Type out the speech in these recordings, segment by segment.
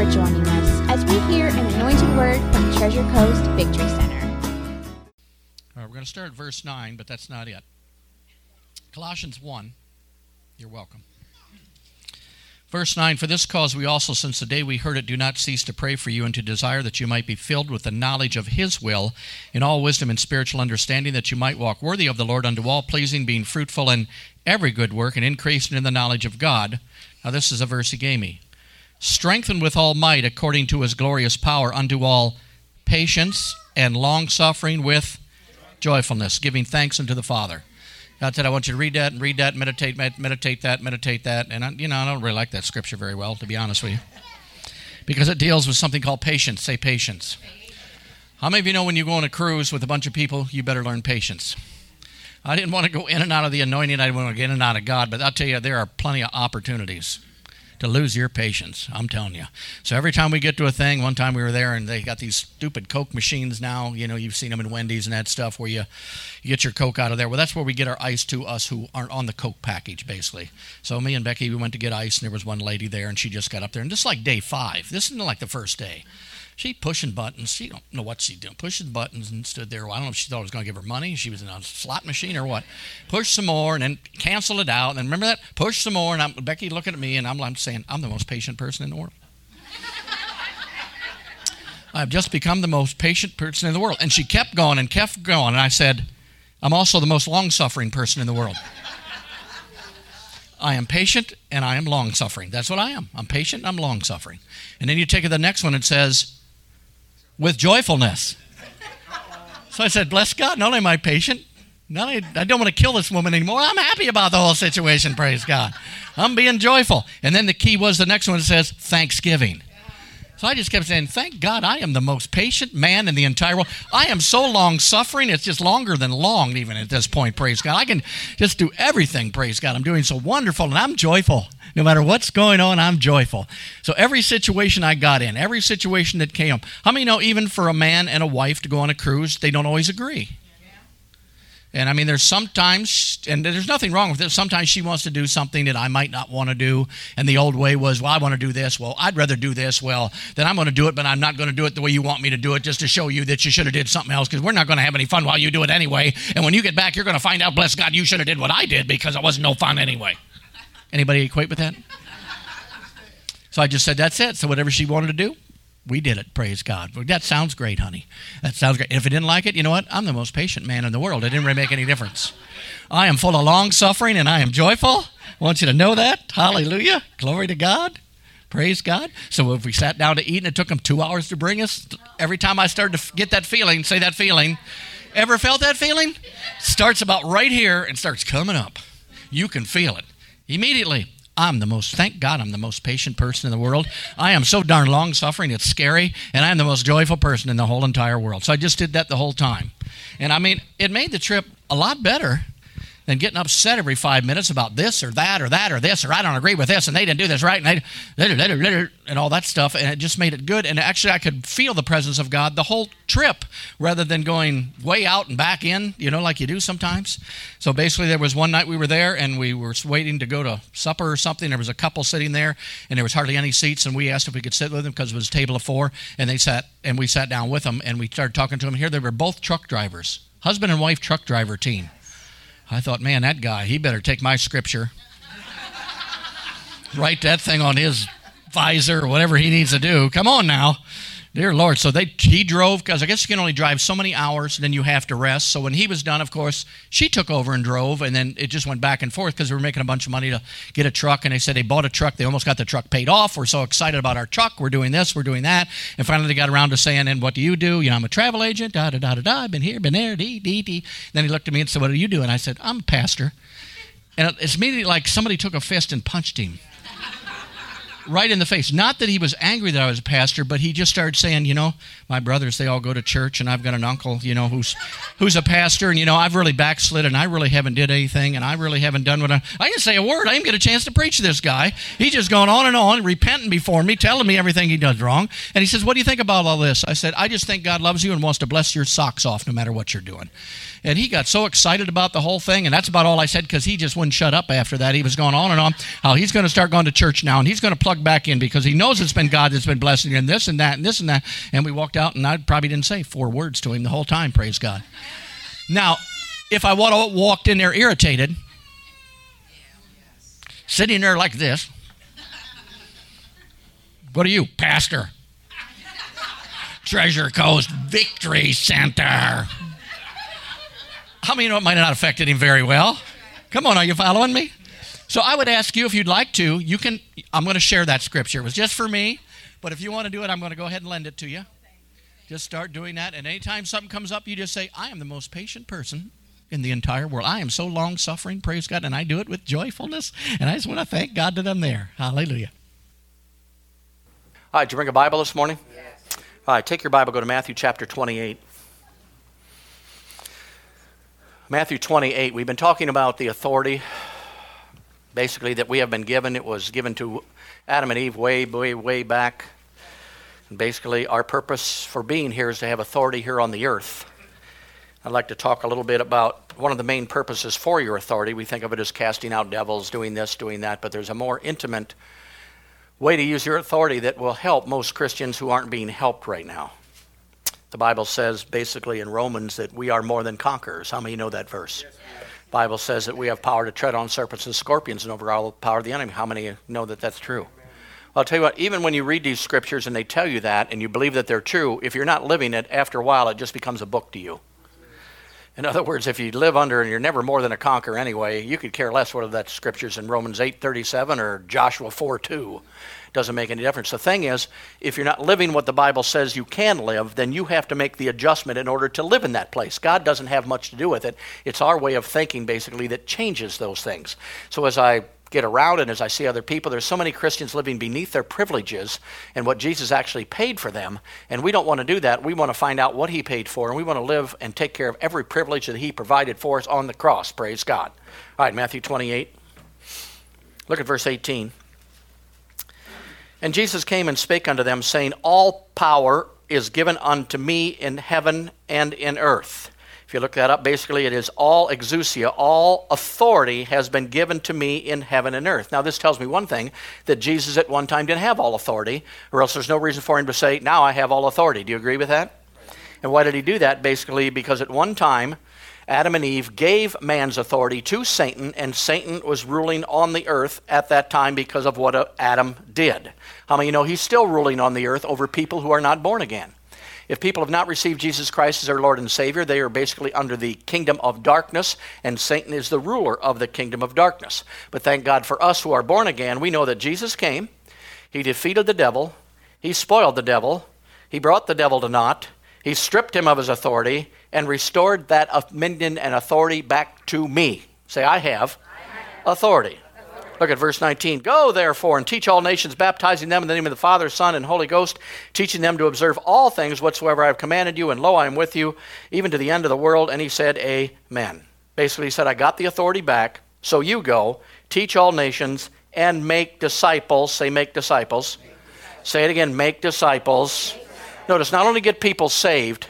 for joining us as we hear an anointed word from Treasure Coast Victory Center. All right, we're going to start at verse 9, but that's not it. Colossians 1. You're welcome. Verse 9 For this cause we also, since the day we heard it, do not cease to pray for you and to desire that you might be filled with the knowledge of His will in all wisdom and spiritual understanding, that you might walk worthy of the Lord unto all pleasing, being fruitful in every good work and increasing in the knowledge of God. Now, this is a verse He gave me. Strengthened with all might according to His glorious power unto all patience and long suffering with joyfulness, giving thanks unto the Father. God said, I want you to read that and read that, meditate, med- meditate that, meditate that. And, I, you know, I don't really like that scripture very well, to be honest with you, because it deals with something called patience. Say patience. How many of you know when you go on a cruise with a bunch of people, you better learn patience? I didn't want to go in and out of the anointing, I didn't want to get in and out of God, but I'll tell you, there are plenty of opportunities to lose your patience. I'm telling you. So every time we get to a thing, one time we were there and they got these stupid Coke machines now. You know, you've seen them in Wendy's and that stuff where you, you get your Coke out of there. Well, that's where we get our ice to us who aren't on the Coke package, basically. So me and Becky, we went to get ice and there was one lady there and she just got up there. And just like day five, this isn't like the first day. She pushing buttons. She don't know what she's doing. Pushing buttons and stood there. Well, I don't know if she thought I was going to give her money. She was in a slot machine or what. Push some more and then cancel it out. And remember that? Push some more. And I'm, Becky looking at me and I'm, I'm saying, I'm the most patient person in the world. I've just become the most patient person in the world. And she kept going and kept going. And I said, I'm also the most long suffering person in the world. I am patient and I am long suffering. That's what I am. I'm patient I'm long suffering. And then you take the next one and says, with joyfulness. So I said, Bless God, not only am I patient, not only, I don't want to kill this woman anymore. I'm happy about the whole situation, praise God. I'm being joyful. And then the key was the next one says, Thanksgiving. So I just kept saying, Thank God I am the most patient man in the entire world. I am so long suffering, it's just longer than long, even at this point, praise God. I can just do everything, praise God. I'm doing so wonderful, and I'm joyful. No matter what's going on, I'm joyful. So every situation I got in, every situation that came how many know even for a man and a wife to go on a cruise, they don't always agree? And I mean, there's sometimes, and there's nothing wrong with it. Sometimes she wants to do something that I might not want to do. And the old way was, well, I want to do this. Well, I'd rather do this. Well, then I'm going to do it, but I'm not going to do it the way you want me to do it just to show you that you should have did something else because we're not going to have any fun while you do it anyway. And when you get back, you're going to find out, bless God, you should have did what I did because it wasn't no fun anyway. Anybody equate with that? So I just said, that's it. So whatever she wanted to do, we did it. Praise God. That sounds great, honey. That sounds great. If it didn't like it, you know what? I'm the most patient man in the world. It didn't really make any difference. I am full of long suffering and I am joyful. I want you to know that. Hallelujah. Glory to God. Praise God. So if we sat down to eat and it took them two hours to bring us, every time I started to get that feeling, say that feeling, ever felt that feeling? Starts about right here and starts coming up. You can feel it immediately. I'm the most, thank God, I'm the most patient person in the world. I am so darn long suffering, it's scary, and I'm the most joyful person in the whole entire world. So I just did that the whole time. And I mean, it made the trip a lot better than getting upset every five minutes about this or that or that or this or I don't agree with this and they didn't do this right and they and all that stuff. And it just made it good. And actually I could feel the presence of God the whole trip rather than going way out and back in you know like you do sometimes. So basically there was one night we were there and we were waiting to go to supper or something. There was a couple sitting there and there was hardly any seats. And we asked if we could sit with them because it was a table of four. And they sat and we sat down with them and we started talking to them. Here they were both truck drivers husband and wife truck driver team I thought, man, that guy, he better take my scripture, write that thing on his visor or whatever he needs to do. Come on now. Dear Lord. So they he drove because I guess you can only drive so many hours, and then you have to rest. So when he was done, of course, she took over and drove, and then it just went back and forth because they were making a bunch of money to get a truck. And they said they bought a truck. They almost got the truck paid off. We're so excited about our truck. We're doing this. We're doing that. And finally, they got around to saying, "And what do you do? You know, I'm a travel agent. Da da da da da. I've been here, been there. Dee dee dee." Then he looked at me and said, "What do you do?" And I said, "I'm a pastor." And it's immediately like somebody took a fist and punched him right in the face. Not that he was angry that I was a pastor, but he just started saying, you know, my brothers they all go to church, and I've got an uncle, you know, who's who's a pastor, and you know, I've really backslid, and I really haven't did anything, and I really haven't done what I. I didn't say a word. I didn't get a chance to preach to this guy. He's just going on and on, repenting before me, telling me everything he does wrong, and he says, "What do you think about all this?" I said, "I just think God loves you and wants to bless your socks off, no matter what you're doing." And he got so excited about the whole thing. And that's about all I said because he just wouldn't shut up after that. He was going on and on how he's going to start going to church now and he's going to plug back in because he knows it's been God that's been blessing him, this and that and this and that. And we walked out and I probably didn't say four words to him the whole time, praise God. Now, if I would have walked in there irritated, sitting there like this, what are you, Pastor? Treasure Coast Victory Center. How many know it might not have affected him very well? Come on, are you following me? So I would ask you if you'd like to, you can I'm going to share that scripture. It was just for me, but if you want to do it, I'm going to go ahead and lend it to you. Just start doing that and anytime something comes up, you just say, "I am the most patient person in the entire world. I am so long suffering, praise God, and I do it with joyfulness. And I just want to thank God that I'm there. Hallelujah. All right, did you bring a Bible this morning? Yes. All right, take your Bible, go to Matthew chapter 28. Matthew 28, we've been talking about the authority basically that we have been given. It was given to Adam and Eve way, way, way back. And basically, our purpose for being here is to have authority here on the earth. I'd like to talk a little bit about one of the main purposes for your authority. We think of it as casting out devils, doing this, doing that, but there's a more intimate way to use your authority that will help most Christians who aren't being helped right now. The Bible says basically in Romans that we are more than conquerors. How many know that verse? Yes, Bible says that we have power to tread on serpents and scorpions and over all the power of the enemy. How many know that that's true? I'll tell you what, even when you read these scriptures and they tell you that and you believe that they're true, if you're not living it, after a while it just becomes a book to you. In other words, if you live under and you're never more than a conqueror anyway, you could care less whether that scripture's in Romans 8:37 or Joshua 4:2. Doesn't make any difference. The thing is, if you're not living what the Bible says you can live, then you have to make the adjustment in order to live in that place. God doesn't have much to do with it. It's our way of thinking basically that changes those things. So as I get around and as I see other people, there's so many Christians living beneath their privileges and what Jesus actually paid for them. And we don't want to do that. We want to find out what he paid for, and we want to live and take care of every privilege that he provided for us on the cross. Praise God. All right, Matthew 28. Look at verse 18. And Jesus came and spake unto them, saying, All power is given unto me in heaven and in earth. If you look that up, basically it is all exousia, all authority has been given to me in heaven and earth. Now, this tells me one thing that Jesus at one time didn't have all authority, or else there's no reason for him to say, Now I have all authority. Do you agree with that? And why did he do that? Basically, because at one time, Adam and Eve gave man's authority to Satan, and Satan was ruling on the earth at that time because of what Adam did. How many you know he's still ruling on the earth over people who are not born again? If people have not received Jesus Christ as their Lord and Savior, they are basically under the kingdom of darkness, and Satan is the ruler of the kingdom of darkness. But thank God for us who are born again, we know that Jesus came, He defeated the devil, He spoiled the devil, He brought the devil to naught, He stripped him of his authority, and restored that dominion and authority back to me. Say, I have, I have. authority. Look at verse 19. Go therefore and teach all nations, baptizing them in the name of the Father, Son, and Holy Ghost, teaching them to observe all things whatsoever I have commanded you, and lo, I am with you even to the end of the world. And he said, Amen. Basically, he said, I got the authority back, so you go, teach all nations, and make disciples. Say, make disciples. Make disciples. Say it again, make disciples. Make disciples. Notice, not only get people saved,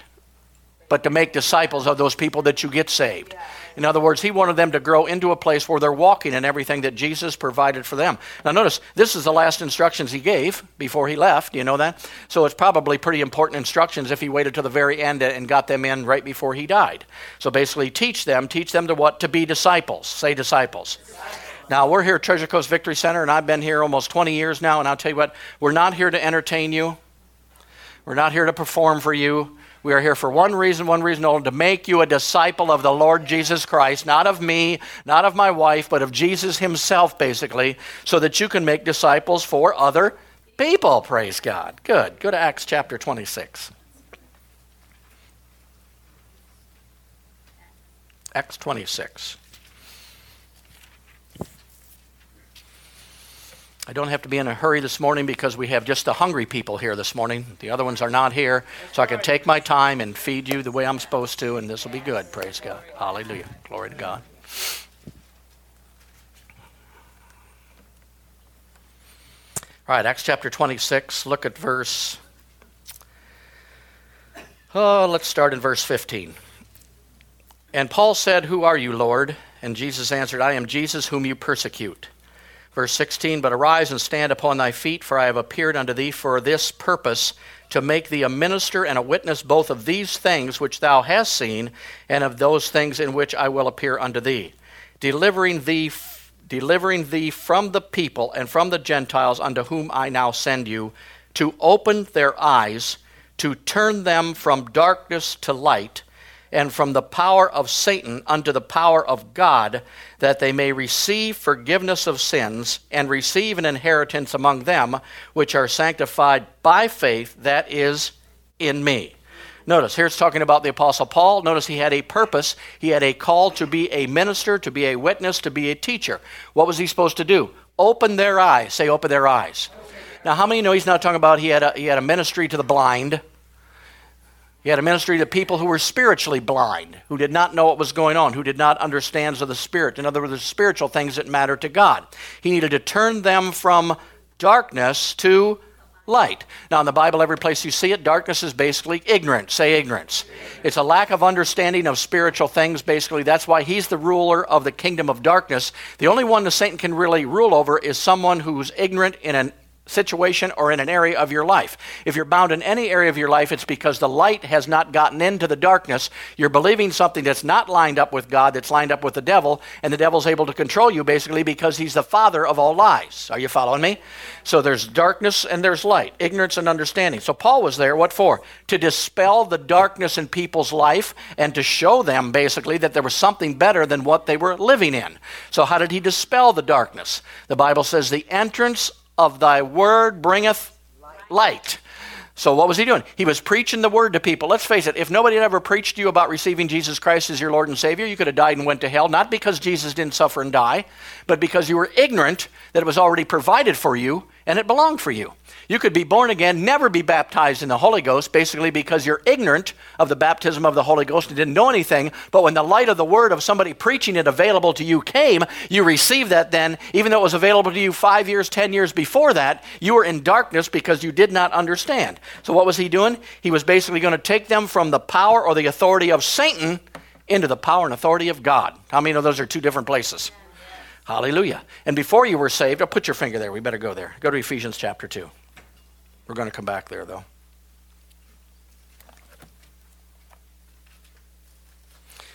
but to make disciples of those people that you get saved. In other words, he wanted them to grow into a place where they're walking in everything that Jesus provided for them. Now, notice, this is the last instructions he gave before he left. You know that? So it's probably pretty important instructions if he waited to the very end and got them in right before he died. So basically, teach them, teach them to what? To be disciples. Say disciples. Now, we're here at Treasure Coast Victory Center, and I've been here almost 20 years now, and I'll tell you what, we're not here to entertain you. We're not here to perform for you. We are here for one reason, one reason only to make you a disciple of the Lord Jesus Christ, not of me, not of my wife, but of Jesus Himself, basically, so that you can make disciples for other people. Praise God. Good. Go to Acts chapter 26. Acts 26. I don't have to be in a hurry this morning because we have just the hungry people here this morning. The other ones are not here. So I can take my time and feed you the way I'm supposed to, and this will be good. Praise God. Hallelujah. Glory to God. All right, Acts chapter 26. Look at verse. Oh, let's start in verse 15. And Paul said, Who are you, Lord? And Jesus answered, I am Jesus whom you persecute. Verse 16, But arise and stand upon thy feet, for I have appeared unto thee for this purpose, to make thee a minister and a witness both of these things which thou hast seen, and of those things in which I will appear unto thee, delivering thee, delivering thee from the people and from the Gentiles unto whom I now send you, to open their eyes, to turn them from darkness to light and from the power of Satan unto the power of God, that they may receive forgiveness of sins and receive an inheritance among them which are sanctified by faith that is in me. Notice, here it's talking about the Apostle Paul. Notice he had a purpose. He had a call to be a minister, to be a witness, to be a teacher. What was he supposed to do? Open their eyes. Say, open their eyes. Now, how many know he's not talking about he had a, he had a ministry to the blind? He had a ministry to people who were spiritually blind, who did not know what was going on, who did not understand the Spirit. In other words, the spiritual things that matter to God. He needed to turn them from darkness to light. Now, in the Bible, every place you see it, darkness is basically ignorance. Say ignorance. It's a lack of understanding of spiritual things, basically. That's why he's the ruler of the kingdom of darkness. The only one the Satan can really rule over is someone who's ignorant in an situation or in an area of your life. If you're bound in any area of your life, it's because the light has not gotten into the darkness. You're believing something that's not lined up with God, that's lined up with the devil, and the devil's able to control you basically because he's the father of all lies. Are you following me? So there's darkness and there's light, ignorance and understanding. So Paul was there, what for? To dispel the darkness in people's life and to show them basically that there was something better than what they were living in. So, how did he dispel the darkness? The Bible says, the entrance of thy word bringeth light. So, what was he doing? He was preaching the word to people. Let's face it, if nobody had ever preached to you about receiving Jesus Christ as your Lord and Savior, you could have died and went to hell, not because Jesus didn't suffer and die, but because you were ignorant that it was already provided for you and it belonged for you. You could be born again, never be baptized in the Holy Ghost, basically because you're ignorant of the baptism of the Holy Ghost and didn't know anything. But when the light of the word of somebody preaching it available to you came, you received that then, even though it was available to you five years, ten years before that, you were in darkness because you did not understand. So what was he doing? He was basically going to take them from the power or the authority of Satan into the power and authority of God. How many know those are two different places? Hallelujah. And before you were saved, I'll put your finger there. We better go there. Go to Ephesians chapter 2. We're going to come back there, though.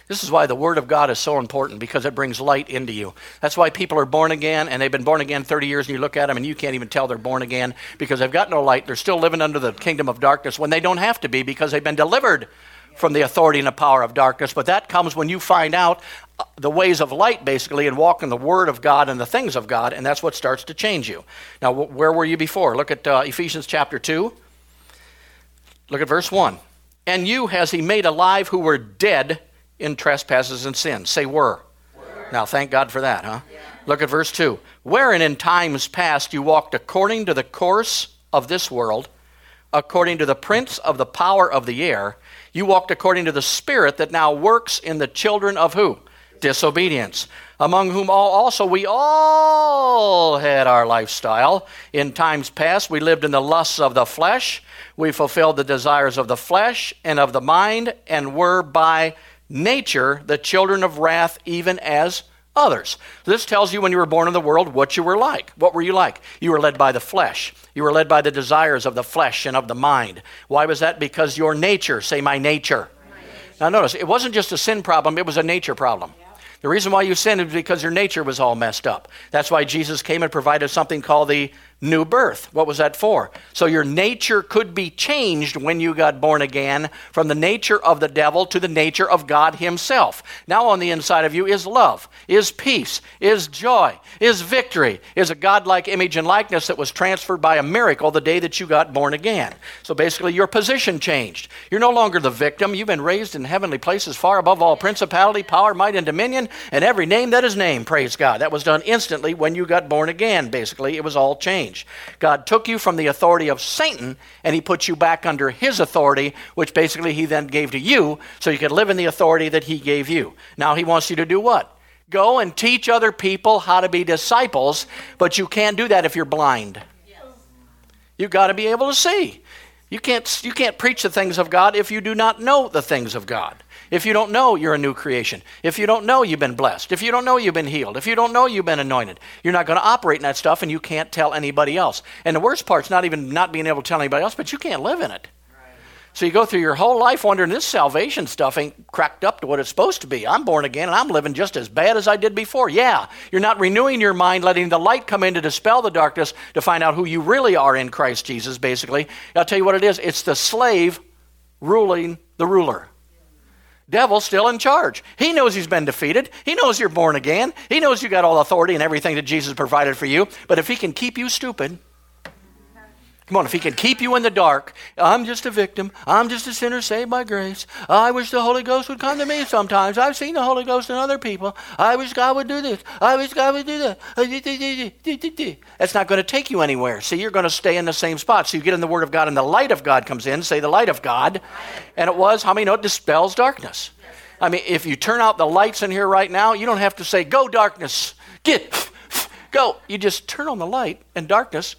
This is why the Word of God is so important because it brings light into you. That's why people are born again and they've been born again 30 years and you look at them and you can't even tell they're born again because they've got no light. They're still living under the kingdom of darkness when they don't have to be because they've been delivered from the authority and the power of darkness. But that comes when you find out uh, the ways of light, basically, and walk in the Word of God and the things of God, and that's what starts to change you. Now, where were you before? Look at uh, Ephesians chapter 2. Look at verse 1. And you has he made alive who were dead in trespasses and sins. Say were. were. Now, thank God for that, huh? Yeah. Look at verse 2. Wherein in times past you walked according to the course of this world, according to the prince of the power of the air you walked according to the Spirit that now works in the children of who? Disobedience. Among whom all also we all had our lifestyle. In times past, we lived in the lusts of the flesh. We fulfilled the desires of the flesh and of the mind, and were by nature the children of wrath, even as others. This tells you when you were born in the world what you were like. What were you like? You were led by the flesh. You were led by the desires of the flesh and of the mind. Why was that? Because your nature, say my nature. My nature. Now notice, it wasn't just a sin problem, it was a nature problem. Yeah. The reason why you sinned is because your nature was all messed up. That's why Jesus came and provided something called the new birth. What was that for? So your nature could be changed when you got born again from the nature of the devil to the nature of God Himself. Now on the inside of you is love, is peace, is joy, is victory, is a godlike image and likeness that was transferred by a miracle the day that you got born again. So basically, your position changed. You're no longer the victim. You've been raised in heavenly places far above all principality, power, might, and dominion, and every name that is named. Praise God. That was done instantly when you got born again, basically. It was all changed change. God took you from the authority of Satan and he put you back under his authority, which basically he then gave to you so you could live in the authority that he gave you. Now he wants you to do what? Go and teach other people how to be disciples, but you can't do that if you're blind. You've got to be able to see. You can't, you can't preach the things of God if you do not know the things of God. If you don't know you're a new creation, if you don't know you've been blessed, if you don't know you've been healed, if you don't know you've been anointed, you're not going to operate in that stuff and you can't tell anybody else. And the worst part's not even not being able to tell anybody else, but you can't live in it. So you go through your whole life wondering this salvation stuff ain't cracked up to what it's supposed to be. I'm born again and I'm living just as bad as I did before. Yeah, you're not renewing your mind, letting the light come in to dispel the darkness to find out who you really are in Christ Jesus, basically. I'll tell you what it is it's the slave ruling the ruler. Devil's still in charge. He knows he's been defeated. He knows you're born again. He knows you got all authority and everything that Jesus provided for you. But if he can keep you stupid, Come on, if he can keep you in the dark, I'm just a victim. I'm just a sinner saved by grace. I wish the Holy Ghost would come to me sometimes. I've seen the Holy Ghost in other people. I wish God would do this. I wish God would do that. That's not going to take you anywhere. See, you're going to stay in the same spot. So you get in the Word of God and the light of God comes in. Say the light of God. And it was, how many know it dispels darkness? I mean, if you turn out the lights in here right now, you don't have to say, go darkness, get, go. You just turn on the light and darkness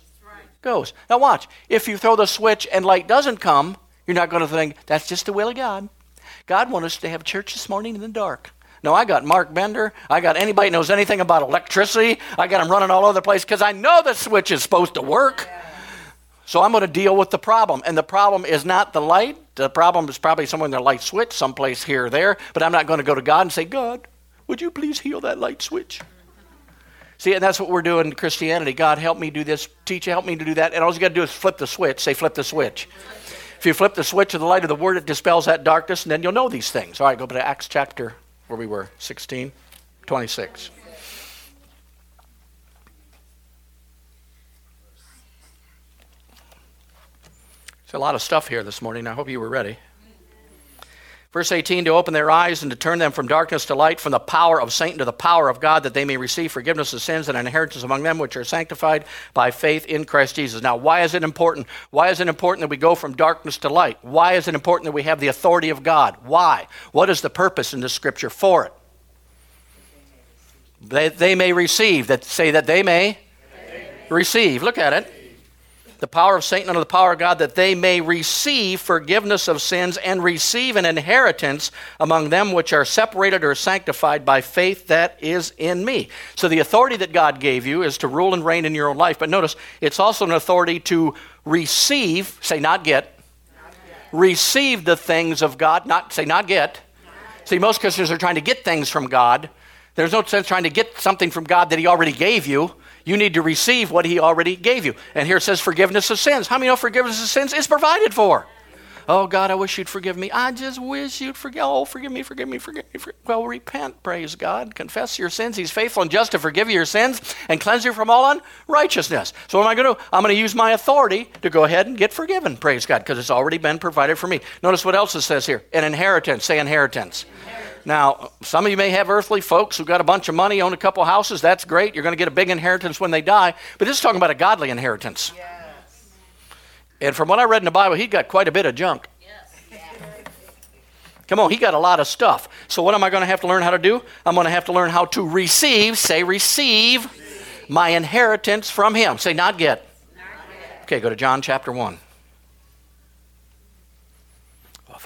goes. Now, watch. If you throw the switch and light doesn't come, you're not going to think, that's just the will of God. God wanted us to have church this morning in the dark. No, I got Mark Bender. I got anybody knows anything about electricity. I got them running all over the place because I know the switch is supposed to work. So I'm going to deal with the problem. And the problem is not the light. The problem is probably somewhere in the light switch, someplace here or there. But I'm not going to go to God and say, God, would you please heal that light switch? See, and that's what we're doing in Christianity. God, help me do this. Teacher, help me to do that. And all you got to do is flip the switch. Say, flip the switch. If you flip the switch of the light of the Word, it dispels that darkness, and then you'll know these things. All right, go to Acts chapter, where we were, 16, 26. There's a lot of stuff here this morning. I hope you were ready. Verse 18, to open their eyes and to turn them from darkness to light, from the power of Satan to the power of God, that they may receive forgiveness of sins and inheritance among them which are sanctified by faith in Christ Jesus. Now, why is it important? Why is it important that we go from darkness to light? Why is it important that we have the authority of God? Why? What is the purpose in the scripture for it? They, they may receive, that say that they may, they may receive. Look at it the power of Satan under the power of God, that they may receive forgiveness of sins and receive an inheritance among them which are separated or sanctified by faith that is in me. So the authority that God gave you is to rule and reign in your own life. But notice, it's also an authority to receive, say, not get, not get. receive the things of God, not say, not get. Not See, most Christians are trying to get things from God. There's no sense trying to get something from God that He already gave you. You need to receive what He already gave you. And here it says forgiveness of sins. How many know forgiveness of sins is provided for? Oh, God, I wish you'd forgive me. I just wish you'd forgive. Oh, forgive me, forgive me, forgive me. Well, repent, praise God. Confess your sins. He's faithful and just to forgive you your sins and cleanse you from all unrighteousness. So, what am I going to do? I'm going to use my authority to go ahead and get forgiven, praise God, because it's already been provided for me. Notice what else it says here an inheritance. Say inheritance. Now, some of you may have earthly folks who got a bunch of money, own a couple houses. That's great. You're going to get a big inheritance when they die. But this is talking about a godly inheritance. Yes. And from what I read in the Bible, he got quite a bit of junk. Yes. Come on, he got a lot of stuff. So, what am I going to have to learn how to do? I'm going to have to learn how to receive, say, receive my inheritance from him. Say, not get. Not get. Okay, go to John chapter 1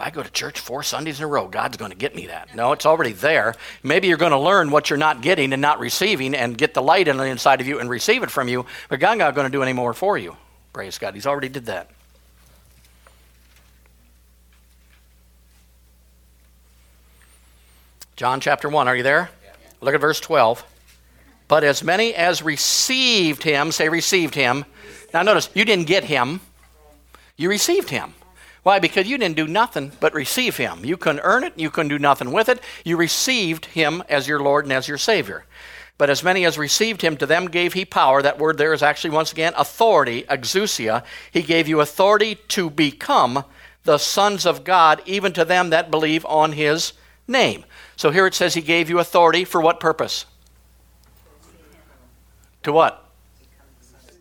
if I go to church four Sundays in a row, God's going to get me that. No, it's already there. Maybe you're going to learn what you're not getting and not receiving and get the light on the inside of you and receive it from you, but God's not going to do any more for you. Praise God. He's already did that. John chapter 1, are you there? Look at verse 12. But as many as received him, say received him. Now notice, you didn't get him, you received him. Why? Because you didn't do nothing but receive Him. You couldn't earn it, you couldn't do nothing with it. You received Him as your Lord and as your Savior. But as many as received Him, to them gave He power. That word there is actually, once again, authority, exousia. He gave you authority to become the sons of God, even to them that believe on His name. So here it says He gave you authority for what purpose? To what?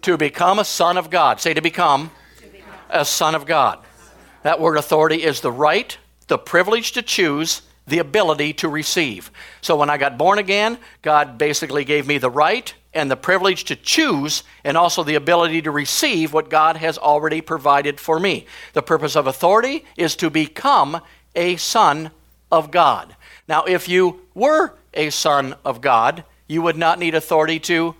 To become a son of God. Say to become, to become. a son of God. That word authority is the right, the privilege to choose, the ability to receive. So when I got born again, God basically gave me the right, and the privilege to choose and also the ability to receive what God has already provided for me. The purpose of authority is to become a son of God. Now, if you were a son of God, you would not need authority to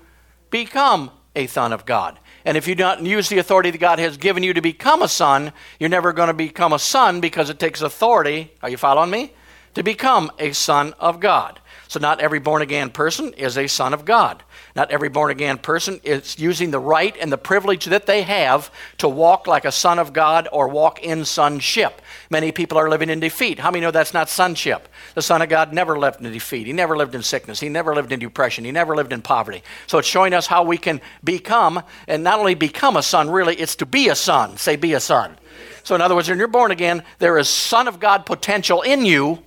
become a son of God. And if you don't use the authority that God has given you to become a son, you're never going to become a son because it takes authority. Are you following me? To become a son of God. So, not every born again person is a son of God. Not every born again person is using the right and the privilege that they have to walk like a son of God or walk in sonship. Many people are living in defeat. How many know that's not sonship? The Son of God never lived in defeat. He never lived in sickness. He never lived in depression. He never lived in poverty. So it's showing us how we can become, and not only become a son, really, it's to be a son. Say, be a son. So, in other words, when you're born again, there is Son of God potential in you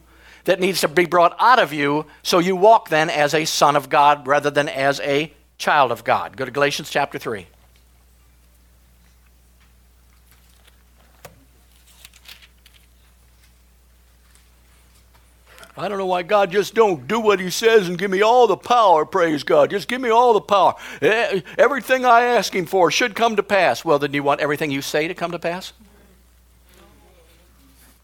that needs to be brought out of you so you walk then as a son of God rather than as a child of God. Go to Galatians chapter 3. I don't know why God just don't do what he says and give me all the power, praise God. Just give me all the power. Everything I ask him for should come to pass. Well, then do you want everything you say to come to pass?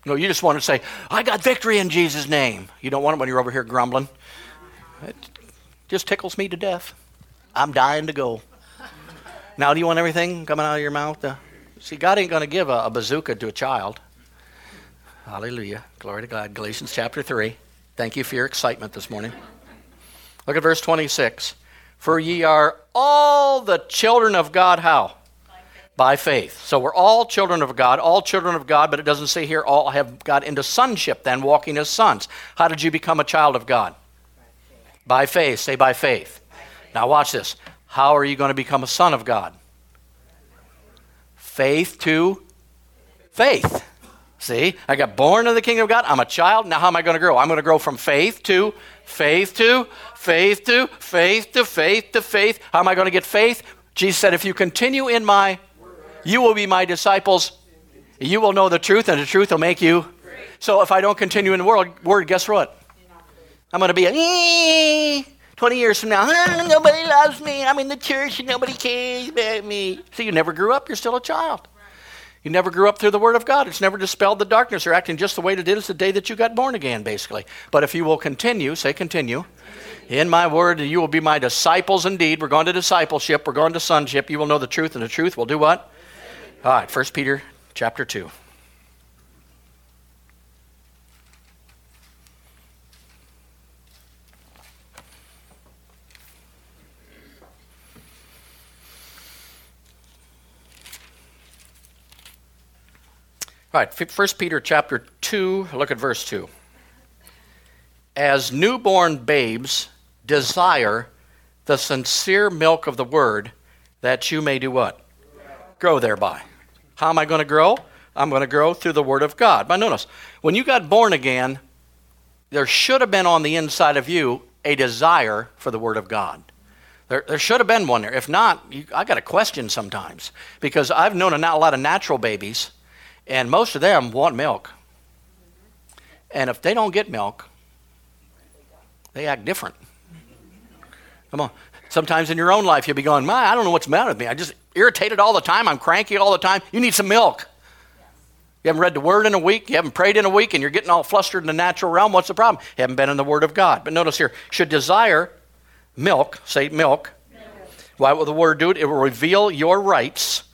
No, you just want to say, I got victory in Jesus' name. You don't want it when you're over here grumbling. It just tickles me to death. I'm dying to go. Now, do you want everything coming out of your mouth? Uh, see, God ain't going to give a, a bazooka to a child. Hallelujah. Glory to God. Galatians chapter 3. Thank you for your excitement this morning. Look at verse 26. For ye are all the children of God, how? By faith. So we're all children of God, all children of God, but it doesn't say here all have got into sonship then, walking as sons. How did you become a child of God? By faith. By faith. Say by faith. Now watch this. How are you going to become a son of God? Faith to faith. See, I got born in the kingdom of God. I'm a child. Now, how am I going to grow? I'm going to grow from faith to faith to faith to faith to faith to faith. How am I going to get faith? Jesus said, If you continue in my you will be my disciples. You will know the truth, and the truth will make you. So if I don't continue in the world, word, guess what? I'm going to be a eh, 20 years from now. Nobody loves me. I'm in the church and nobody cares about me. So you never grew up. You're still a child. You never grew up through the Word of God. It's never dispelled the darkness. You're acting just the way it did is the day that you got born again, basically. But if you will continue, say continue, in my word, you will be my disciples indeed. We're going to discipleship. We're going to sonship. You will know the truth, and the truth will do what? All right, 1 Peter chapter 2. All right, 1 Peter chapter 2, look at verse 2. As newborn babes desire the sincere milk of the word, that you may do what? Grow thereby. How am I going to grow? I'm going to grow through the Word of God. But notice, when you got born again, there should have been on the inside of you a desire for the Word of God. There, there should have been one there. If not, you, I got a question sometimes because I've known a, a lot of natural babies, and most of them want milk. And if they don't get milk, they act different. Come on. Sometimes in your own life, you'll be going, My, I don't know what's the matter with me. I just irritated all the time. I'm cranky all the time. You need some milk. You haven't read the Word in a week. You haven't prayed in a week, and you're getting all flustered in the natural realm. What's the problem? You haven't been in the Word of God. But notice here, should desire milk, say milk. milk. Why will the Word do it? It will reveal your rights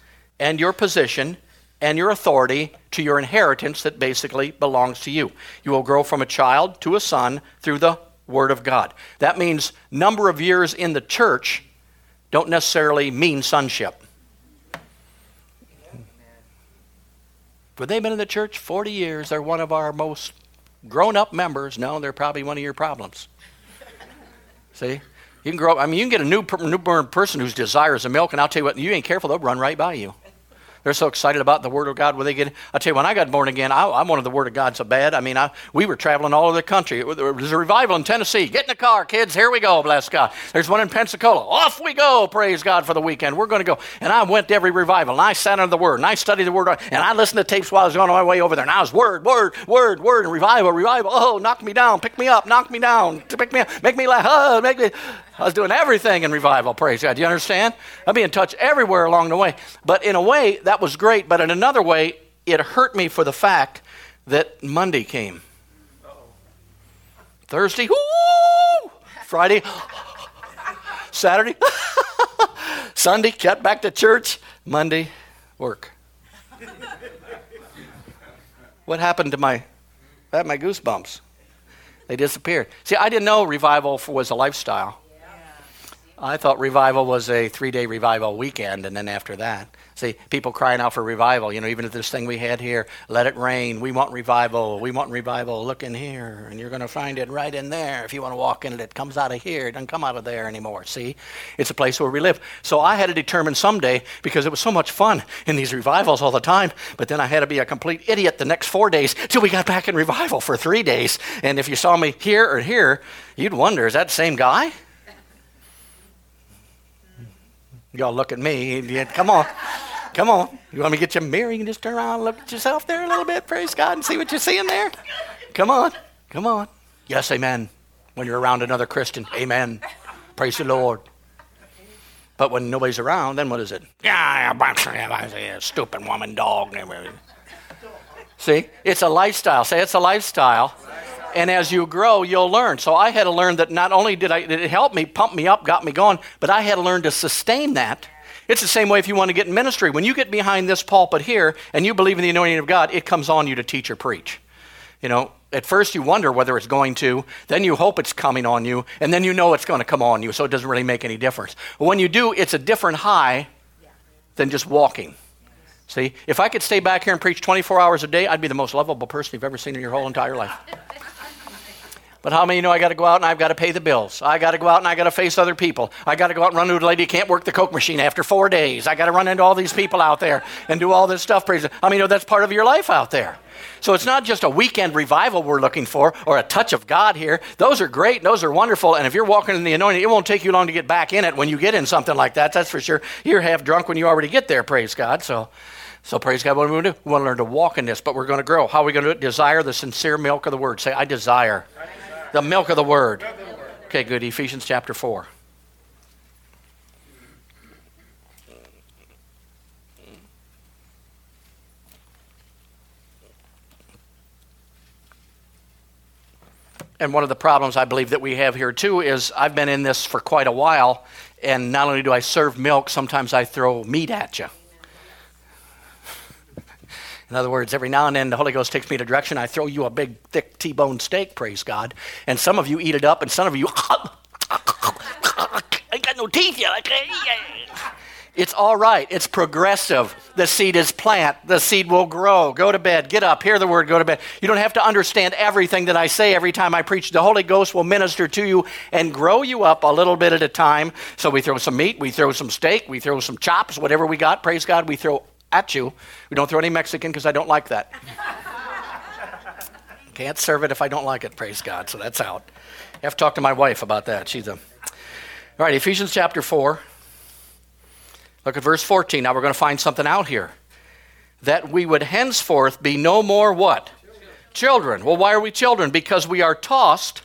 and your position and your authority to your inheritance that basically belongs to you. You will grow from a child to a son through the Word of God. That means number of years in the church don't necessarily mean sonship. But they've been in the church 40 years. They're one of our most grown up members. No, they're probably one of your problems. See? You can grow up. I mean, you can get a new, newborn person whose desires a milk, and I'll tell you what, you ain't careful, they'll run right by you. They're so excited about the Word of God when they get. I tell you, when I got born again, I, I wanted the Word of God so bad. I mean, I, we were traveling all over the country. There was a revival in Tennessee. Get in the car, kids. Here we go. Bless God. There's one in Pensacola. Off we go. Praise God for the weekend. We're going to go. And I went to every revival, and I sat under the Word, and I studied the Word, and I listened to tapes while I was on my way over there. And I was Word, Word, Word, Word, and revival, revival. Oh, knock me down, pick me up, knock me down, pick me up, make me laugh. Oh, make me. I was doing everything in revival, praise God. Do you understand? I'd be in touch everywhere along the way. But in a way, that was great. But in another way, it hurt me for the fact that Monday came. Thursday, whoo! Friday, Saturday, Sunday, got back to church. Monday, work. what happened to my, I had my goosebumps. They disappeared. See, I didn't know revival was a lifestyle. I thought revival was a three day revival weekend, and then after that. See, people crying out for revival. You know, even if this thing we had here, let it rain. We want revival. We want revival. Look in here, and you're going to find it right in there. If you want to walk in it, it comes out of here. It doesn't come out of there anymore. See, it's a place where we live. So I had to determine someday, because it was so much fun in these revivals all the time, but then I had to be a complete idiot the next four days till we got back in revival for three days. And if you saw me here or here, you'd wonder, is that the same guy? Y'all look at me. Come on. Come on. You want me to get you a mirror? You can just turn around and look at yourself there a little bit. Praise God and see what you're seeing there. Come on. Come on. Yes, amen. When you're around another Christian, amen. Praise the Lord. But when nobody's around, then what is it? Yeah, stupid woman, dog. See, it's a lifestyle. Say it's a lifestyle. And as you grow, you'll learn. So I had to learn that not only did, I, did it help me, pump me up, got me going, but I had to learn to sustain that. It's the same way if you want to get in ministry. When you get behind this pulpit here and you believe in the anointing of God, it comes on you to teach or preach. You know, at first you wonder whether it's going to, then you hope it's coming on you, and then you know it's going to come on you, so it doesn't really make any difference. But when you do, it's a different high than just walking. See, if I could stay back here and preach 24 hours a day, I'd be the most lovable person you've ever seen in your whole entire life. But how many know I got to go out and I've got to pay the bills? I got to go out and I got to face other people. I got to go out and run into a lady who can't work the Coke machine after four days. I got to run into all these people out there and do all this stuff. Praise. I mean, know, that's part of your life out there. So it's not just a weekend revival we're looking for or a touch of God here. Those are great. Those are wonderful. And if you're walking in the anointing, it won't take you long to get back in it when you get in something like that. That's for sure. You're half drunk when you already get there. Praise God. So. So praise God. What are we going to do? We want to learn to walk in this, but we're going to grow. How are we going to do it? Desire the sincere milk of the word. Say, I desire. I desire the milk of the word. Okay, good. Ephesians chapter 4. And one of the problems I believe that we have here too is I've been in this for quite a while, and not only do I serve milk, sometimes I throw meat at you. In other words, every now and then the Holy Ghost takes me to direction. I throw you a big, thick T-bone steak, praise God. And some of you eat it up, and some of you, I got no teeth yet. It's all right. It's progressive. The seed is plant. The seed will grow. Go to bed. Get up. Hear the word. Go to bed. You don't have to understand everything that I say every time I preach. The Holy Ghost will minister to you and grow you up a little bit at a time. So we throw some meat. We throw some steak. We throw some chops. Whatever we got. Praise God. We throw at you. We don't throw any Mexican because I don't like that. Can't serve it if I don't like it, praise God. So that's out. I have to talk to my wife about that. She's a. All right, Ephesians chapter 4. Look at verse 14. Now we're going to find something out here. That we would henceforth be no more what? Children. children. Well, why are we children? Because we are tossed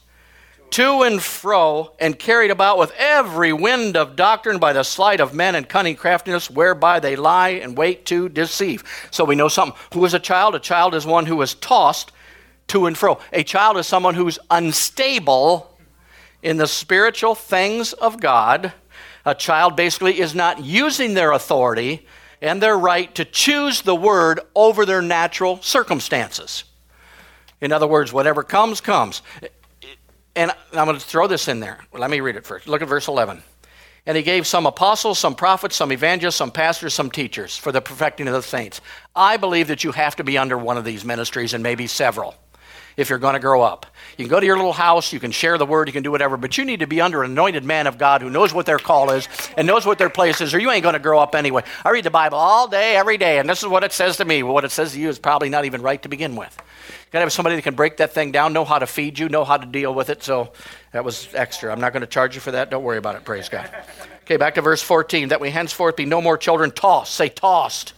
to and fro, and carried about with every wind of doctrine by the sleight of men and cunning craftiness, whereby they lie and wait to deceive. So we know something. Who is a child? A child is one who is tossed to and fro. A child is someone who's unstable in the spiritual things of God. A child basically is not using their authority and their right to choose the word over their natural circumstances. In other words, whatever comes, comes. And I'm going to throw this in there. Let me read it first. Look at verse 11. And he gave some apostles, some prophets, some evangelists, some pastors, some teachers for the perfecting of the saints. I believe that you have to be under one of these ministries and maybe several. if you're going to grow up. You can go to your little house, you can share the word, you can do whatever, but you need to be under an anointed man of God who knows what their call is and knows what their place is, or you ain't going to grow up anyway. I read the Bible all day, every day, and this is what it says to me. What it says to you is probably not even right to begin with. Got to have somebody that can break that thing down, know how to feed you, know how to deal with it. So that was extra. I'm not going to charge you for that. Don't worry about it. Praise God. Okay, back to verse 14. That we henceforth be no more children tossed. Say tossed.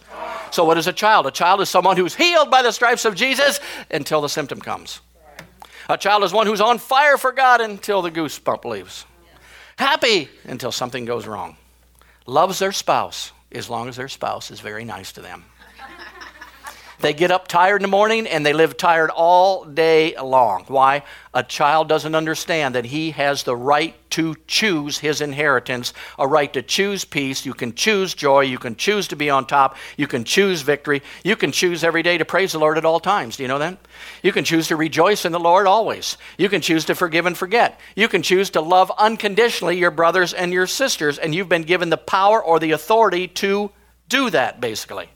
So, what is a child? A child is someone who's healed by the stripes of Jesus until the symptom comes. A child is one who's on fire for God until the goosebump leaves. Happy until something goes wrong. Loves their spouse as long as their spouse is very nice to them. They get up tired in the morning and they live tired all day long. Why? A child doesn't understand that he has the right to choose his inheritance, a right to choose peace. You can choose joy. You can choose to be on top. You can choose victory. You can choose every day to praise the Lord at all times. Do you know that? You can choose to rejoice in the Lord always. You can choose to forgive and forget. You can choose to love unconditionally your brothers and your sisters, and you've been given the power or the authority to do that, basically.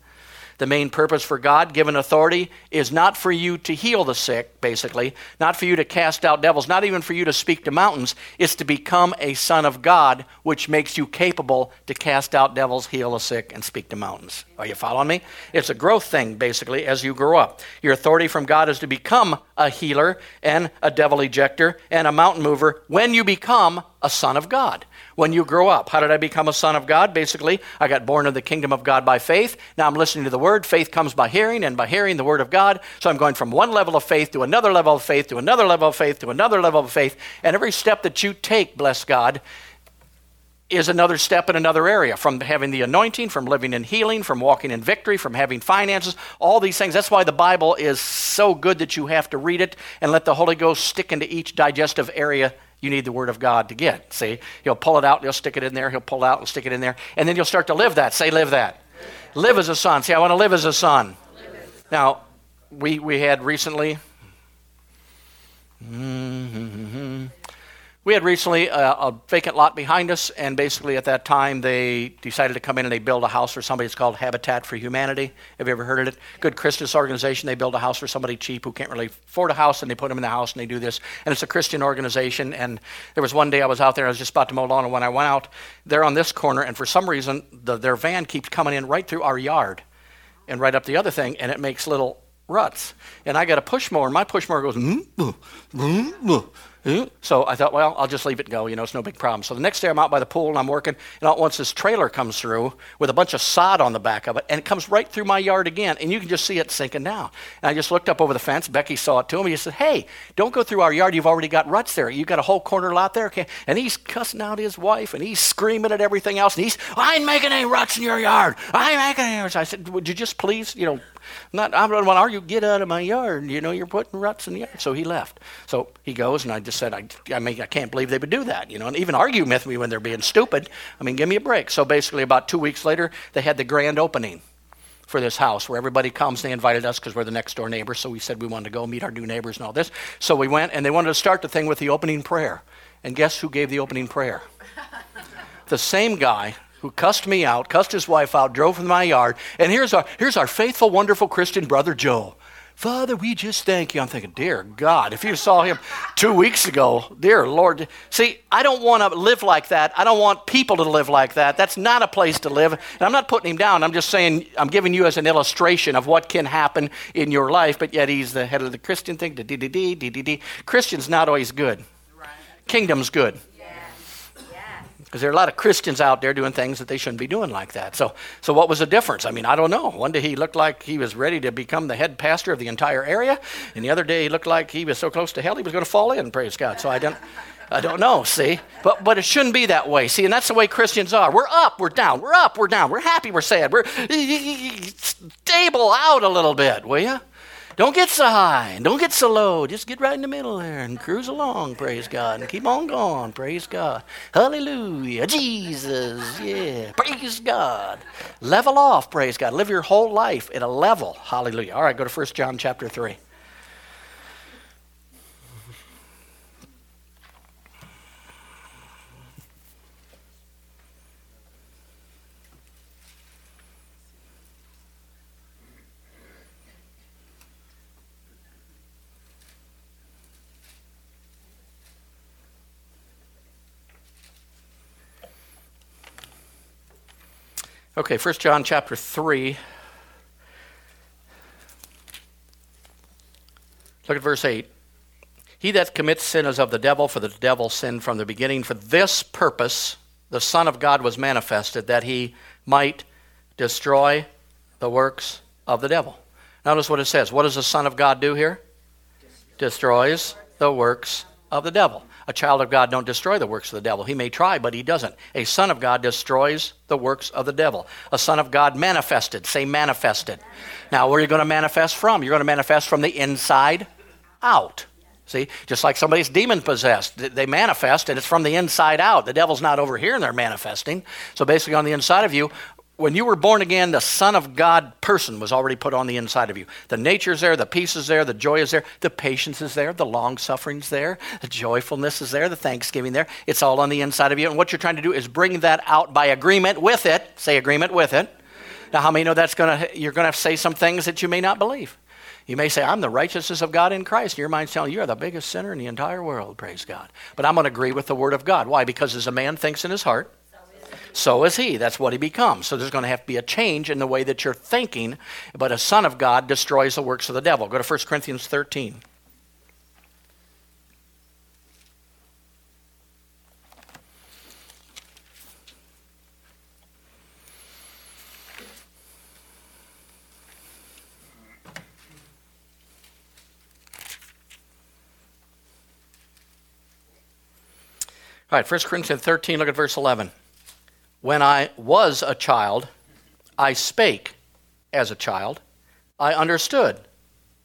The main purpose for God given authority is not for you to heal the sick, basically, not for you to cast out devils, not even for you to speak to mountains. It's to become a son of God, which makes you capable to cast out devils, heal the sick, and speak to mountains. Are you following me? It's a growth thing, basically, as you grow up. Your authority from God is to become a healer and a devil ejector and a mountain mover when you become a son of God when you grow up. How did I become a son of God? Basically, I got born in the kingdom of God by faith. Now I'm listening to the word. Faith comes by hearing, and by hearing the word of God. So I'm going from one level of faith to another level of faith to another level of faith to another level of faith. And every step that you take, bless God, is another step in another area from having the anointing, from living in healing, from walking in victory, from having finances, all these things. That's why the Bible is so good that you have to read it and let the Holy Ghost stick into each digestive area you need the Word of God to get. See, he'll pull it out, he'll stick it in there, he'll pull it out and stick it in there, and then you'll start to live that. Say, live that. Live as a son. See, I want to live as a son. Now, we, we had recently. Mm-hmm, we had recently a, a, vacant lot behind us, and basically at that time they decided to come in and they build a house for somebody. It's called Habitat for Humanity. Have you ever heard of it? Good Christian organization. They build a house for somebody cheap who can't really afford a house, and they put them in the house and they do this. And it's a Christian organization. And there was one day I was out there, I was just about to mow lawn, and when I went out, they're on this corner, and for some reason the, their van keeps coming in right through our yard and right up the other thing, and it makes little ruts. And I got a push mower, and my push mower goes, mm, mm, mm, Hmm? so I thought, well, I'll just leave it go. You know, it's no big problem. So the next day I'm out by the pool and I'm working, and all at once this trailer comes through with a bunch of sod on the back of it, and it comes right through my yard again, and you can just see it sinking down. And I just looked up over the fence. Becky saw it too, and he said, hey, don't go through our yard. You've already got ruts there. You've got a whole corner lot there. And he's cussing out his wife, and he's screaming at everything else, and he's, I ain't making any ruts in your yard. I ain't making any ruts. I said, would you just please, you know, not, I don't want to argue, get out of my yard. You know, you're putting ruts in the yard. So he left. So he goes, and I just said, I, I mean, I can't believe they would do that, you know, and even argue with me when they're being stupid. I mean, give me a break. So basically, about two weeks later, they had the grand opening for this house where everybody comes. They invited us because we're the next door neighbors. So we said we wanted to go meet our new neighbors and all this. So we went, and they wanted to start the thing with the opening prayer. And guess who gave the opening prayer? the same guy who cussed me out, cussed his wife out, drove from my yard. And here's our, here's our faithful, wonderful Christian brother Joe. Father, we just thank you. I'm thinking, dear God, if you saw him two weeks ago, dear Lord. See, I don't want to live like that. I don't want people to live like that. That's not a place to live. And I'm not putting him down. I'm just saying, I'm giving you as an illustration of what can happen in your life, but yet he's the head of the Christian thing. Christian's not always good. Kingdom's good. Because there are a lot of Christians out there doing things that they shouldn't be doing like that. So, so what was the difference? I mean, I don't know. One day he looked like he was ready to become the head pastor of the entire area, and the other day he looked like he was so close to hell he was going to fall in. Praise God. So I don't. I don't know, see? But but it shouldn't be that way. See, and that's the way Christians are. We're up, we're down, we're up, we're down, we're happy, we're sad. We're stable out a little bit, will you? Don't get so high and don't get so low. Just get right in the middle there and cruise along, praise God, and keep on going, praise God. Hallelujah. Jesus, yeah, praise God. Level off, praise God. Live your whole life at a level. Hallelujah. All right, go to 1 John chapter 3. Okay, 1 John chapter 3. Look at verse 8. He that commits sin is of the devil, for the devil sinned from the beginning. For this purpose the Son of God was manifested, that he might destroy the works of the devil. Notice what it says. What does the Son of God do here? Destroys the works of the devil. A child of God don't destroy the works of the devil. He may try, but he doesn't. A son of God destroys the works of the devil. A son of God manifested. Say manifested. Now, where are you going to manifest from? You're going to manifest from the inside out. See, just like somebody's demon possessed, they manifest and it's from the inside out. The devil's not over here and they're manifesting. So basically, on the inside of you, when you were born again, the Son of God person was already put on the inside of you. The nature's there, the peace is there, the joy is there, the patience is there, the long suffering's there, the joyfulness is there, the thanksgiving there. It's all on the inside of you. And what you're trying to do is bring that out by agreement with it. Say agreement with it. Now, how many know that's gonna you're gonna have to say some things that you may not believe? You may say, I'm the righteousness of God in Christ. And Your mind's telling you you're the biggest sinner in the entire world, praise God. But I'm going to agree with the Word of God. Why? Because as a man thinks in his heart, so is he. That's what he becomes. So there's going to have to be a change in the way that you're thinking. But a son of God destroys the works of the devil. Go to 1 Corinthians 13. All right, 1 Corinthians 13, look at verse 11. When I was a child, I spake as a child, I understood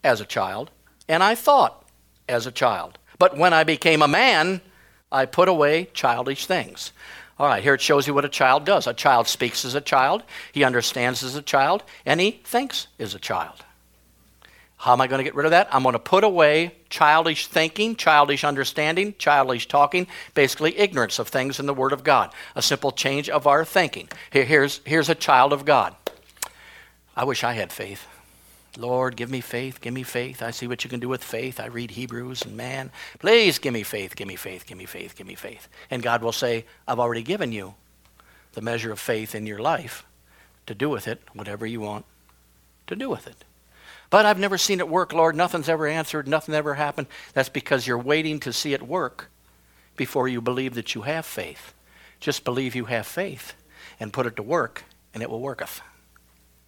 as a child, and I thought as a child. But when I became a man, I put away childish things. All right, here it shows you what a child does. A child speaks as a child, he understands as a child, and he thinks as a child. How am I going to get rid of that? I'm going to put away childish thinking, childish understanding, childish talking, basically ignorance of things in the Word of God. A simple change of our thinking. Here, here's, here's a child of God. I wish I had faith. Lord, give me faith, give me faith. I see what you can do with faith. I read Hebrews and man, please give me faith, give me faith, give me faith, give me faith. And God will say, I've already given you the measure of faith in your life to do with it whatever you want to do with it. But I've never seen it work, Lord. Nothing's ever answered, nothing ever happened. That's because you're waiting to see it work before you believe that you have faith. Just believe you have faith and put it to work, and it will worketh.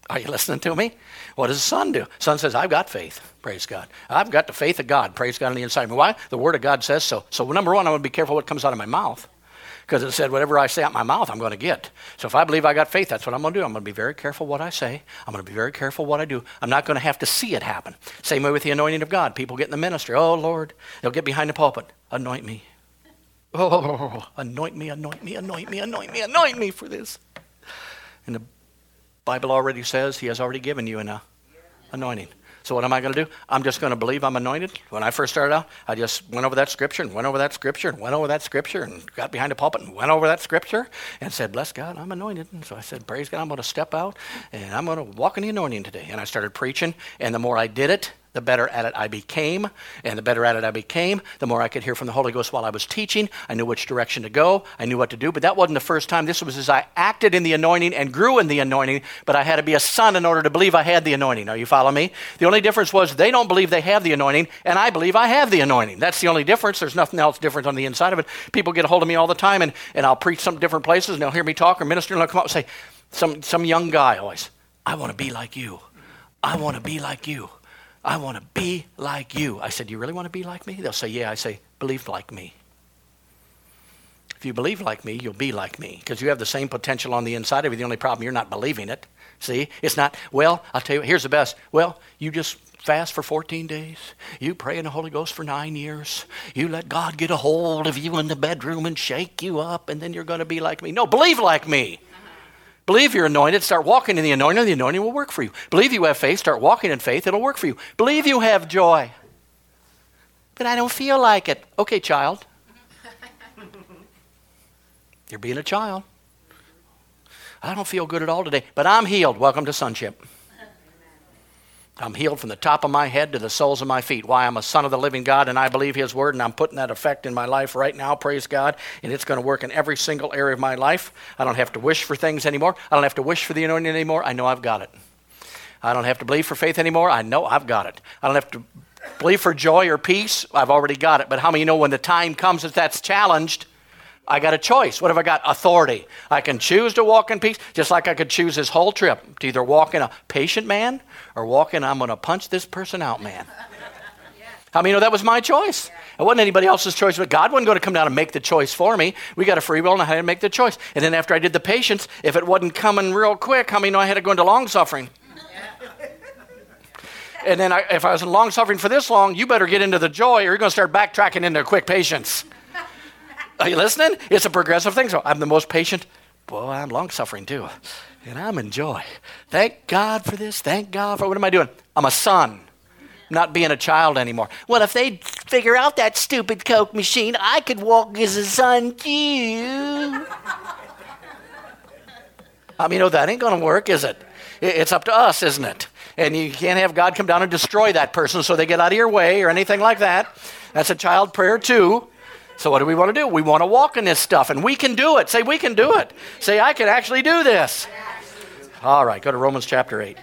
Are you listening to me? What does the son do? Son says, I've got faith. Praise God. I've got the faith of God. Praise God on the inside of me. Why? The Word of God says so. So, number one, I'm going to be careful what comes out of my mouth because it said, whatever I say out my mouth, I'm going to get. So if I believe I got faith, that's what I'm going to do. I'm going to be very careful what I say. I'm going to be very careful what I do. I'm not going to have to see it happen. Same way with the anointing of God. People get in the ministry. Oh, Lord. They'll get behind the pulpit. Anoint me. Oh, anoint me, anoint me, anoint me, anoint me, anoint me for this. And the Bible already says he has already given you an uh, anointing. So what am I going to do? I'm just going to believe I'm anointed. When I first started out, I just went over that scripture and went over that scripture and went over that scripture and got behind the pulpit and went over that scripture and said, "Bless God, I'm anointed." And so I said, "Praise God, I'm going to step out and I'm going to walk in the anointing today." And I started preaching, and the more I did it, the better at it I became. And the better at it I became, the more I could hear from the Holy Ghost while I was teaching. I knew which direction to go. I knew what to do. But that wasn't the first time. This was as I acted in the anointing and grew in the anointing. But I had to be a son in order to believe I had the anointing. Are you following me? The only difference was they don't believe they have the anointing, and I believe I have the anointing. That's the only difference. There's nothing else different on the inside of it. People get a hold of me all the time, and, and I'll preach some different places, and they'll hear me talk or minister, and they'll come up and say, some, some young guy always, I want to be like you. I want to be like you. I want to be like you. I said, You really want to be like me? They'll say, Yeah. I say, Believe like me. If you believe like me, you'll be like me because you have the same potential on the inside of you. The only problem, you're not believing it. See, it's not, well, I'll tell you, here's the best. Well, you just fast for 14 days. You pray in the Holy Ghost for nine years. You let God get a hold of you in the bedroom and shake you up, and then you're going to be like me. No, believe like me. Believe you're anointed, start walking in the anointing, the anointing will work for you. Believe you have faith, start walking in faith, it'll work for you. Believe you have joy. But I don't feel like it. Okay, child. You're being a child. I don't feel good at all today, but I'm healed. Welcome to sonship. I'm healed from the top of my head to the soles of my feet. Why? I'm a son of the living God and I believe His word and I'm putting that effect in my life right now, praise God. And it's going to work in every single area of my life. I don't have to wish for things anymore. I don't have to wish for the anointing anymore. I know I've got it. I don't have to believe for faith anymore. I know I've got it. I don't have to believe for joy or peace. I've already got it. But how many know when the time comes that that's challenged, I got a choice. What have I got? Authority. I can choose to walk in peace, just like I could choose this whole trip to either walk in a patient man or walk in I'm going to punch this person out man. How many know that was my choice? It wasn't anybody else's choice, but God wasn't going to come down and make the choice for me. We got a free will and I had to make the choice. And then after I did the patience, if it wasn't coming real quick, how many know I had to go into long suffering? and then I, if I was in long suffering for this long, you better get into the joy or you're going to start backtracking into quick patience. Are you listening? It's a progressive thing. So I'm the most patient. Boy, I'm long suffering too. And I'm in joy. Thank God for this. Thank God for what am I doing? I'm a son, not being a child anymore. Well, if they figure out that stupid Coke machine, I could walk as a son too. I mean, oh, that ain't going to work, is it? It's up to us, isn't it? And you can't have God come down and destroy that person so they get out of your way or anything like that. That's a child prayer, too. So, what do we want to do? We want to walk in this stuff, and we can do it. Say, we can do it. Say, I can actually do this. All right, go to Romans chapter 8.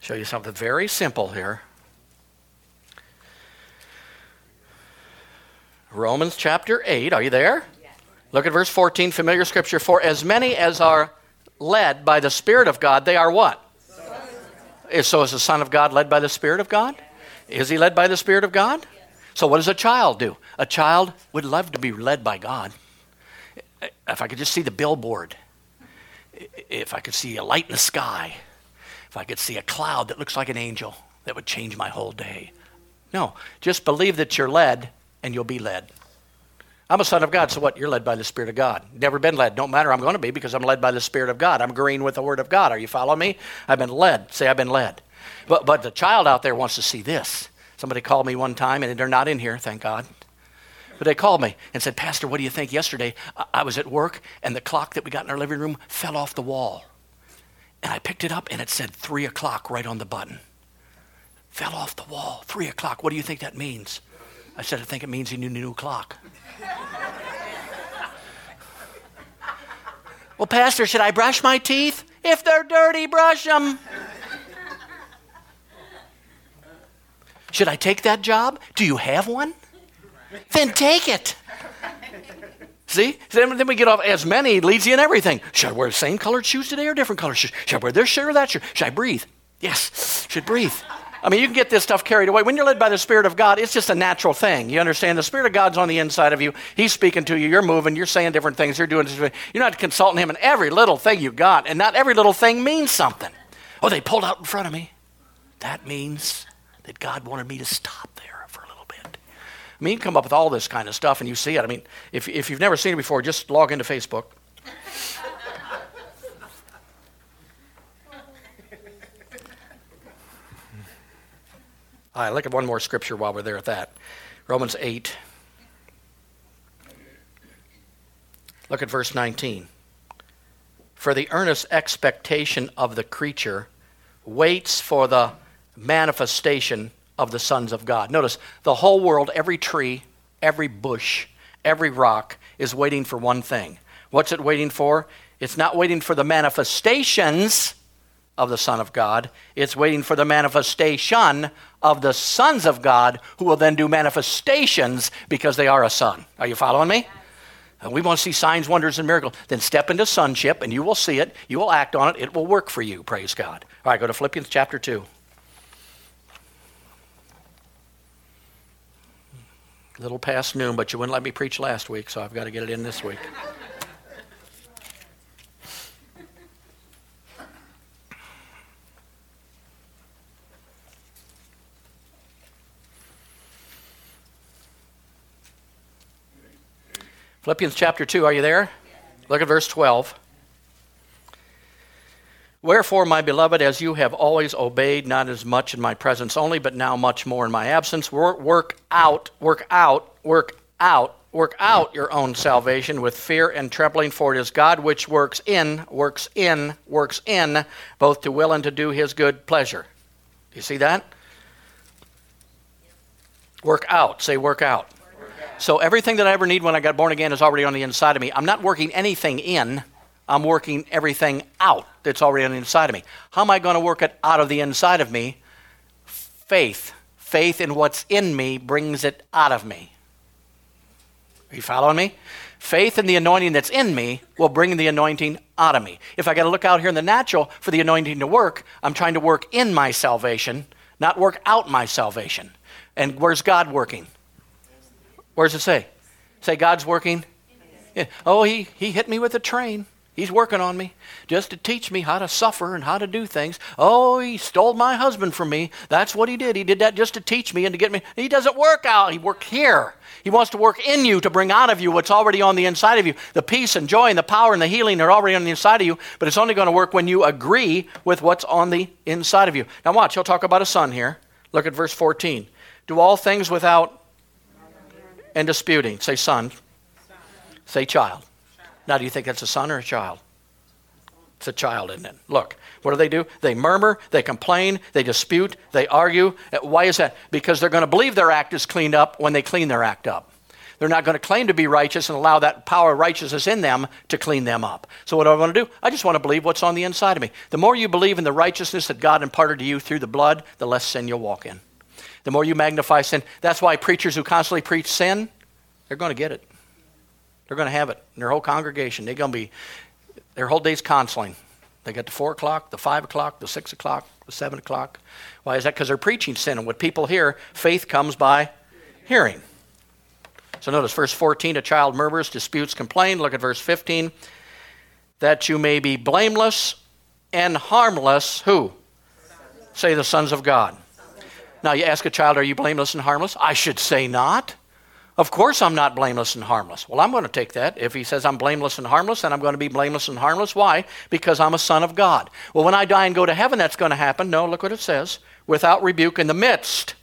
Show you something very simple here. Romans chapter 8. Are you there? Look at verse 14, familiar scripture. For as many as are led by the Spirit of God, they are what? So is the Son of God led by the Spirit of God? Is he led by the Spirit of God? So what does a child do? A child would love to be led by God. If I could just see the billboard, if I could see a light in the sky, if I could see a cloud that looks like an angel, that would change my whole day. No, just believe that you're led and you'll be led. I'm a son of God, so what? You're led by the Spirit of God. Never been led. Don't matter. I'm going to be because I'm led by the Spirit of God. I'm agreeing with the Word of God. Are you following me? I've been led. Say, I've been led. But, but the child out there wants to see this. Somebody called me one time, and they're not in here, thank God. But they called me and said, Pastor, what do you think? Yesterday, I was at work, and the clock that we got in our living room fell off the wall. And I picked it up, and it said 3 o'clock right on the button. Fell off the wall. 3 o'clock. What do you think that means? I said, I think it means he knew a new clock. Well, Pastor, should I brush my teeth? If they're dirty, brush them. Should I take that job? Do you have one? Then take it. See? Then, then we get off as many leads you in everything. Should I wear the same colored shoes today or different colored shoes? Should I wear this shirt or that shirt? Should I breathe? Yes, should breathe. I mean, you can get this stuff carried away. When you're led by the Spirit of God, it's just a natural thing. You understand? The Spirit of God's on the inside of you. He's speaking to you. You're moving. You're saying different things. You're doing. Things. You're not consulting Him in every little thing you got, and not every little thing means something. Oh, they pulled out in front of me. That means that God wanted me to stop there for a little bit. I mean, you come up with all this kind of stuff, and you see it. I mean, if, if you've never seen it before, just log into Facebook. All right, look at one more scripture while we're there at that. Romans 8. Look at verse 19. For the earnest expectation of the creature waits for the manifestation of the sons of God. Notice the whole world, every tree, every bush, every rock is waiting for one thing. What's it waiting for? It's not waiting for the manifestations of the Son of God. It's waiting for the manifestation of the sons of God who will then do manifestations because they are a son. Are you following me? And we want to see signs, wonders, and miracles. Then step into sonship and you will see it. You will act on it. It will work for you. Praise God. All right, go to Philippians chapter 2. A little past noon, but you wouldn't let me preach last week, so I've got to get it in this week. Philippians chapter 2, are you there? Look at verse 12. Wherefore, my beloved, as you have always obeyed, not as much in my presence only, but now much more in my absence, work, out, work out, work out work out your own salvation with fear and trembling, for it is God which works in, works in, works in, both to will and to do his good pleasure. Do you see that? Work out. Say, work out. So everything that I ever need when I got born again is already on the inside of me. I'm not working anything in, I'm working everything out that's already on the inside of me. How am I going to work it out of the inside of me? Faith. Faith in what's in me brings it out of me. Are you following me? Faith in the anointing that's in me will bring the anointing out of me. If I got to look out here in the natural for the anointing to work, I'm trying to work in my salvation, not work out my salvation. And where's God working? Where does it say? Say God's working? Yeah. Oh, he, he hit me with a train. He's working on me just to teach me how to suffer and how to do things. Oh, he stole my husband from me. That's what he did. He did that just to teach me and to get me. He doesn't work out. He works here. He wants to work in you to bring out of you what's already on the inside of you. The peace and joy and the power and the healing are already on the inside of you, but it's only going to work when you agree with what's on the inside of you. Now, watch. He'll talk about a son here. Look at verse 14. Do all things without and disputing. Say son. Say child. Now, do you think that's a son or a child? It's a child, isn't it? Look, what do they do? They murmur, they complain, they dispute, they argue. Uh, why is that? Because they're going to believe their act is cleaned up when they clean their act up. They're not going to claim to be righteous and allow that power of righteousness in them to clean them up. So, what do I want to do? I just want to believe what's on the inside of me. The more you believe in the righteousness that God imparted to you through the blood, the less sin you'll walk in. The more you magnify sin. That's why preachers who constantly preach sin, they're going to get it. They're going to have it in their whole congregation. They're going to be, their whole day's counseling. They get the 4 o'clock, the 5 o'clock, the 6 o'clock, the 7 o'clock. Why is that? Because they're preaching sin. And what people hear, faith comes by hearing. So notice verse 14 a child murmurs, disputes, complain. Look at verse 15. That you may be blameless and harmless. Who? Say the sons of God. Now you ask a child, Are you blameless and harmless? I should say not. Of course, I'm not blameless and harmless. Well, I'm going to take that. If he says I'm blameless and harmless, then I'm going to be blameless and harmless. Why? Because I'm a son of God. Well, when I die and go to heaven, that's going to happen. No, look what it says without rebuke in the midst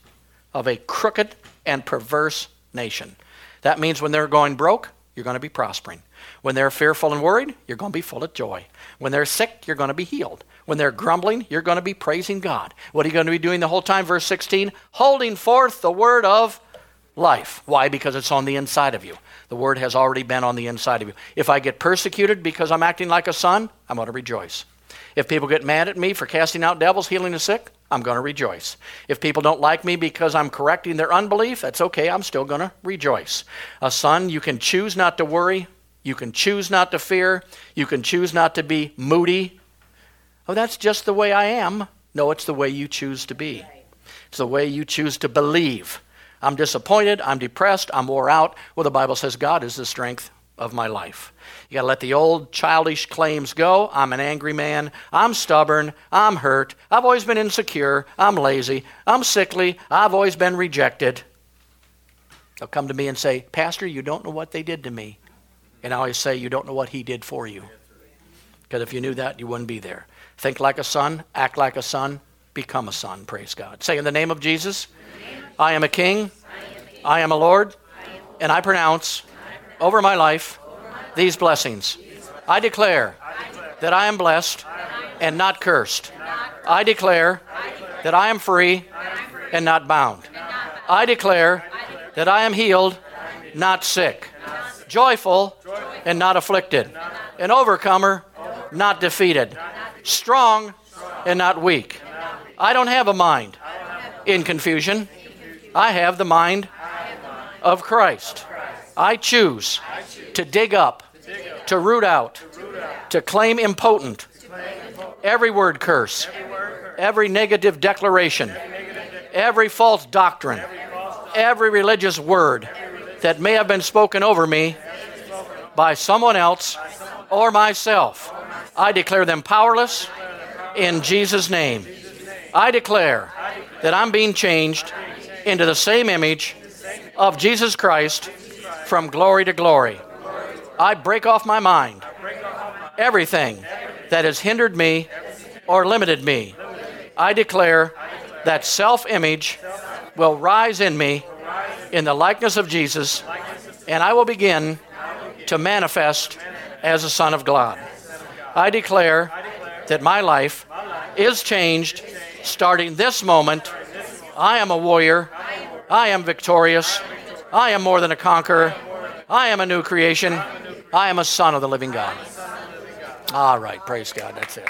of a crooked and perverse nation. That means when they're going broke, you're going to be prospering. When they're fearful and worried, you're going to be full of joy. When they're sick, you're going to be healed. When they're grumbling, you're going to be praising God. What are you going to be doing the whole time? Verse 16, holding forth the word of life. Why? Because it's on the inside of you. The word has already been on the inside of you. If I get persecuted because I'm acting like a son, I'm going to rejoice. If people get mad at me for casting out devils, healing the sick, I'm going to rejoice. If people don't like me because I'm correcting their unbelief, that's okay. I'm still going to rejoice. A son, you can choose not to worry. You can choose not to fear. You can choose not to be moody. Oh, that's just the way I am. No, it's the way you choose to be. It's the way you choose to believe. I'm disappointed, I'm depressed, I'm wore out. Well, the Bible says God is the strength of my life. You got to let the old childish claims go. I'm an angry man. I'm stubborn. I'm hurt. I've always been insecure. I'm lazy. I'm sickly. I've always been rejected. They'll come to me and say, Pastor, you don't know what they did to me. And I always say, You don't know what he did for you. Because if you knew that, you wouldn't be there. Think like a son, act like a son, become a son. Praise God. Say, In the name of Jesus. I am a king, I am a Lord, and I pronounce over my life these blessings. I declare that I am blessed and not cursed. I declare that I am free and not bound. I declare that I am healed, not sick, joyful and not afflicted, an overcomer, not defeated, strong and not weak. I don't have a mind in confusion. I have the mind of Christ. I choose to dig up, to root out, to claim impotent every word curse, every negative declaration, every false doctrine, every religious word that may have been spoken over me by someone else or myself. I declare them powerless in Jesus' name. I declare that I'm being changed into the same image of Jesus Christ from glory to glory. I break off my mind everything that has hindered me or limited me. I declare that self image will rise in me in the likeness of Jesus and I will begin to manifest as a son of God. I declare that my life is changed starting this moment. I am a warrior. I am victorious. I am more than a conqueror. I am a new creation. I am a son of the living God. All right, praise God. That's it.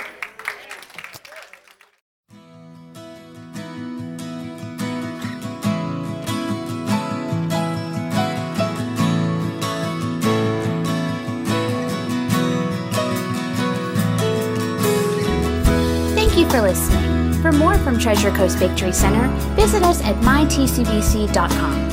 For listening. For more from Treasure Coast Victory Center, visit us at mytcbc.com.